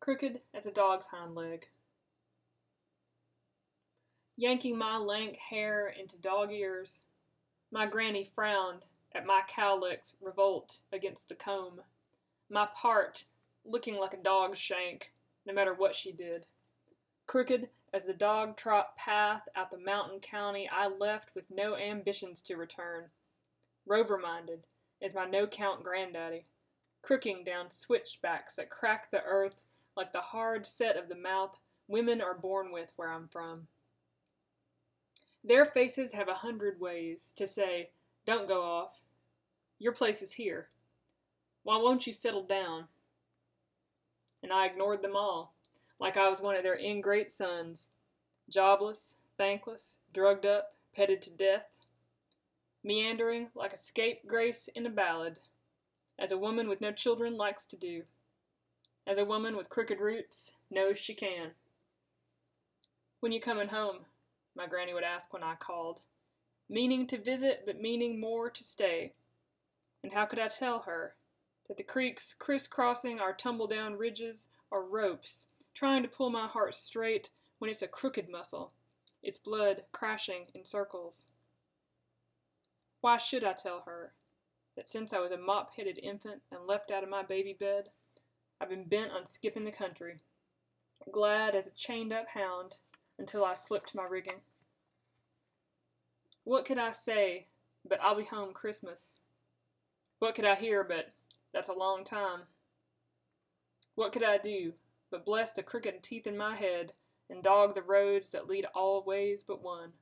crooked as a dog's hind leg. Yanking my lank hair into dog ears, my granny frowned at my cowlick's revolt against the comb, my part looking like a dog's shank, no matter what she did. Crooked as the dog trot path out the mountain county, I left with no ambitions to return. Rover minded as my no count granddaddy, crooking down switchbacks that crack the earth like the hard set of the mouth women are born with where I'm from. Their faces have a hundred ways to say, Don't go off. Your place is here. Why won't you settle down? And I ignored them all, like I was one of their ingrate sons, jobless, thankless, drugged up, petted to death, meandering like a scapegrace in a ballad, as a woman with no children likes to do, as a woman with crooked roots knows she can. When you comin' home? my granny would ask when I called, meaning to visit but meaning more to stay. And how could I tell her that the creeks crisscrossing our tumble down ridges are ropes, trying to pull my heart straight when it's a crooked muscle, its blood crashing in circles? Why should I tell her that since I was a mop headed infant and leapt out of my baby bed, I've been bent on skipping the country, glad as a chained up hound until I slipped my rigging? What could I say but I'll be home Christmas? What could I hear but that's a long time? What could I do but bless the crooked teeth in my head and dog the roads that lead all ways but one?